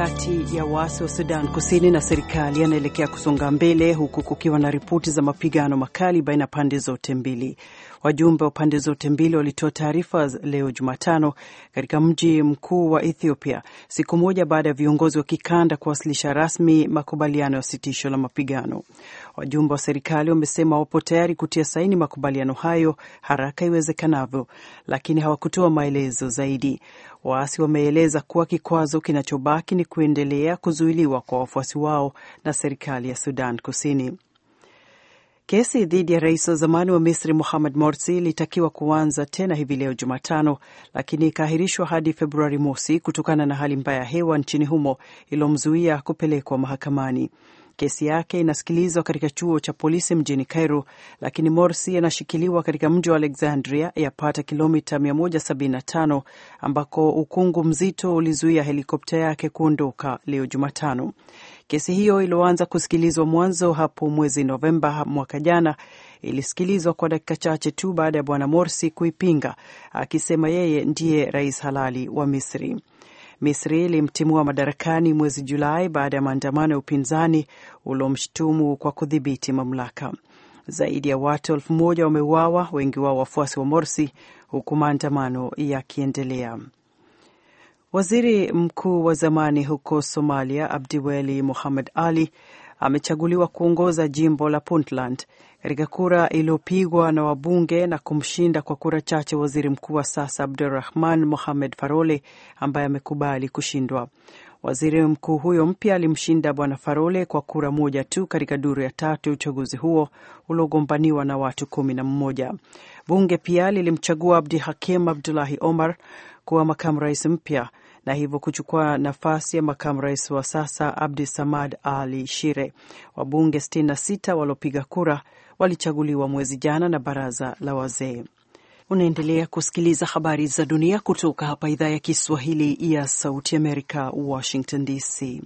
kati ya waasi wa Sudan Kusini na serikali yanaelekea kusonga mbele huku kukiwa na ripoti za mapigano makali baina ya pande zote mbili. Wajumbe wa pande zote mbili walitoa taarifa leo Jumatano katika mji mkuu wa Ethiopia, siku moja baada ya viongozi wa kikanda kuwasilisha rasmi makubaliano ya sitisho la mapigano. Wajumbe wa serikali wamesema wapo tayari kutia saini makubaliano hayo haraka iwezekanavyo, lakini hawakutoa maelezo zaidi. Waasi wameeleza kuwa kikwazo kinachobaki ni kuendelea kuzuiliwa kwa wafuasi wao na serikali ya Sudan Kusini. Kesi dhidi ya rais wa zamani wa Misri Mohamed Morsi ilitakiwa kuanza tena hivi leo Jumatano, lakini ikaahirishwa hadi Februari mosi kutokana na hali mbaya ya hewa nchini humo iliyomzuia kupelekwa mahakamani. Kesi yake inasikilizwa katika chuo cha polisi mjini Cairo, lakini Morsi anashikiliwa katika mji wa Alexandria, yapata kilomita 175 ambako ukungu mzito ulizuia helikopta yake kuondoka leo Jumatano. Kesi hiyo iliyoanza kusikilizwa mwanzo hapo mwezi Novemba mwaka jana ilisikilizwa kwa dakika chache tu baada ya bwana Morsi kuipinga akisema yeye ndiye rais halali wa Misri. Misri ilimtimua madarakani mwezi Julai baada ya maandamano ya upinzani uliomshutumu kwa kudhibiti mamlaka. Zaidi ya watu elfu moja wameuawa, wengi wao wafuasi wa Morsi, huku maandamano yakiendelea. Waziri mkuu wa zamani huko Somalia, Abdiweli Mohamed Ali, amechaguliwa kuongoza jimbo la Puntland katika kura iliyopigwa na wabunge na kumshinda kwa kura chache waziri mkuu wa sasa Abdurahman Mohamed Farole ambaye amekubali kushindwa. Waziri mkuu huyo mpya alimshinda bwana Farole kwa kura moja tu katika duru ya tatu ya uchaguzi huo uliogombaniwa na watu kumi na mmoja. Bunge pia lilimchagua Abdi Hakim Abdulahi Omar kuwa makamu rais mpya na hivyo kuchukua nafasi ya makamu rais wa sasa Abdi Samad Ali Shire. Wabunge 66 waliopiga kura walichaguliwa mwezi jana na baraza la wazee. Unaendelea kusikiliza habari za dunia kutoka hapa idhaa ya Kiswahili ya Sauti Amerika, Washington DC.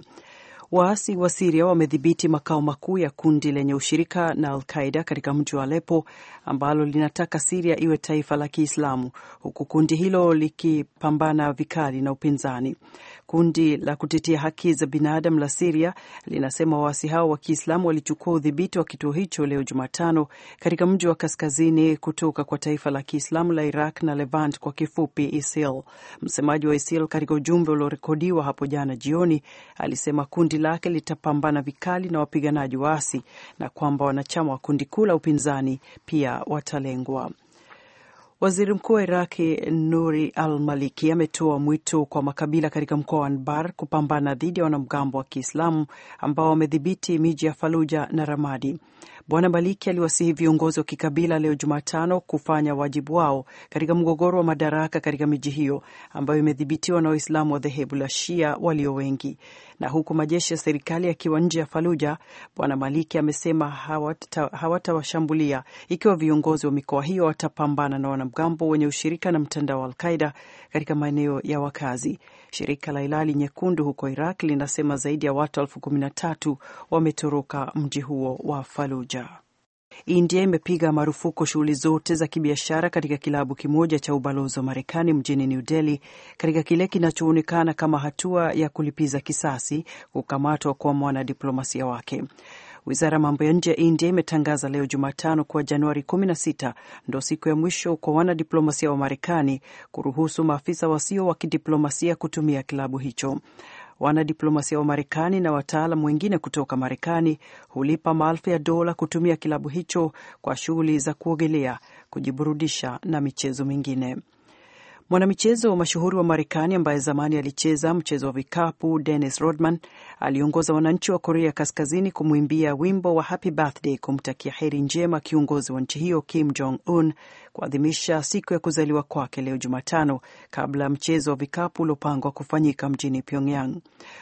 Waasi wa Siria wamedhibiti makao makuu ya kundi lenye ushirika na Al-Qaida katika mji wa Alepo ambalo linataka Siria iwe taifa la Kiislamu, huku kundi hilo likipambana vikali na upinzani. Kundi la kutetea haki za binadamu la Siria linasema waasi hao wa Kiislamu walichukua udhibiti wa kituo hicho leo Jumatano katika mji wa kaskazini kutoka kwa taifa la Kiislamu la Iraq na Levant, kwa kifupi ISIL. Msemaji wa ISIL katika ujumbe uliorekodiwa hapo jana jioni alisema kundi lake litapambana vikali na wapiganaji waasi na kwamba wanachama wa kundi kuu la upinzani pia watalengwa. Waziri mkuu wa Iraki Nuri al Maliki ametoa mwito kwa makabila katika mkoa wa Anbar kupambana dhidi ya wanamgambo wa Kiislamu ambao wamedhibiti miji ya Faluja na Ramadi. Bwana Maliki aliwasihi viongozi wa kikabila leo Jumatano kufanya wajibu wao katika mgogoro wa madaraka katika miji hiyo ambayo imedhibitiwa na Waislamu wa dhehebu la Shia walio wengi. Na huku majeshi ya serikali yakiwa nje ya Faluja, Bwana Maliki amesema hawatawashambulia hawata ikiwa viongozi wa mikoa hiyo watapambana na wanamgambo wenye ushirika na mtandao wa Alqaida katika maeneo ya wakazi. Shirika la Hilali Nyekundu huko Iraq linasema zaidi ya watu elfu kumi na tatu wametoroka mji huo wa Faluja. India imepiga marufuku shughuli zote za kibiashara katika kilabu kimoja cha ubalozi wa Marekani mjini New Delhi katika kile kinachoonekana kama hatua ya kulipiza kisasi kukamatwa kwa mwanadiplomasia wake. Wizara ya mambo ya nje ya India imetangaza leo Jumatano kuwa Januari 16 ndo siku ya mwisho kwa wanadiplomasia wa Marekani kuruhusu maafisa wasio wa kidiplomasia kutumia kilabu hicho. Wanadiplomasia wa Marekani na wataalam wengine kutoka Marekani hulipa maelfu ya dola kutumia kilabu hicho kwa shughuli za kuogelea, kujiburudisha na michezo mingine. Mwanamichezo mashuhuri wa Marekani ambaye zamani alicheza mchezo wa vikapu Dennis Rodman aliongoza wananchi wa Korea Kaskazini kumwimbia wimbo wa Happy Birthday kumtakia heri njema kiongozi wa nchi hiyo Kim Jong Un kuadhimisha siku ya kuzaliwa kwake leo Jumatano, kabla ya mchezo wa vikapu uliopangwa kufanyika mjini Pyongyang.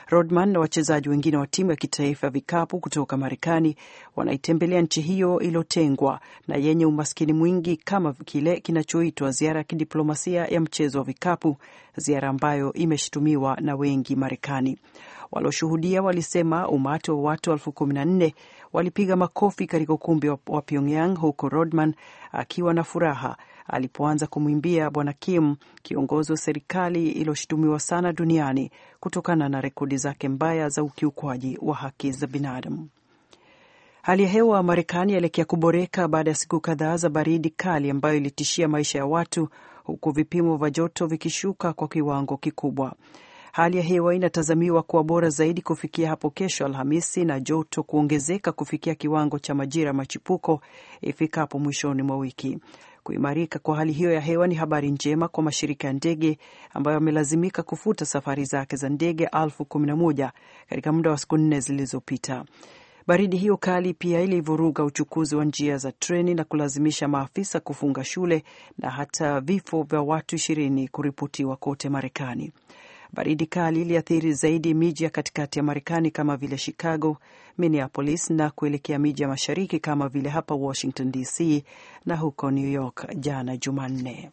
Rodman na wachezaji wengine wa timu ya kitaifa ya vikapu kutoka Marekani wanaitembelea nchi hiyo iliyotengwa na yenye umaskini mwingi kama kile kinachoitwa ziara ya kidiplomasia ya mchezo wa vikapu, ziara ambayo imeshutumiwa na wengi Marekani. Walioshuhudia walisema umati wa watu elfu kumi na nne walipiga makofi katika ukumbi wa Pyongyang, huko Rodman akiwa na furaha alipoanza kumwimbia Bwana Kim, kiongozi wa serikali iliyoshutumiwa sana duniani kutokana na rekodi zake mbaya za ukiukwaji wa haki za binadamu. Hali ya hewa Marekani yaelekea kuboreka baada ya siku kadhaa za baridi kali ambayo ilitishia maisha ya watu, huku vipimo vya joto vikishuka kwa kiwango kikubwa. Hali ya hewa inatazamiwa kuwa bora zaidi kufikia hapo kesho Alhamisi, na joto kuongezeka kufikia kiwango cha majira machipuko ifikapo mwishoni mwa wiki. Kuimarika kwa hali hiyo ya hewa ni habari njema kwa mashirika ya ndege ambayo yamelazimika kufuta safari zake za ndege elfu kumi na moja katika muda wa siku nne zilizopita. Baridi hiyo kali pia ilivuruga uchukuzi wa njia za treni na kulazimisha maafisa kufunga shule na hata vifo vya watu ishirini kuripotiwa kote Marekani. Baridi kali iliathiri zaidi miji ya katikati ya Marekani kama vile Chicago, Minneapolis na kuelekea miji ya mashariki kama vile hapa Washington DC na huko New York jana Jumanne.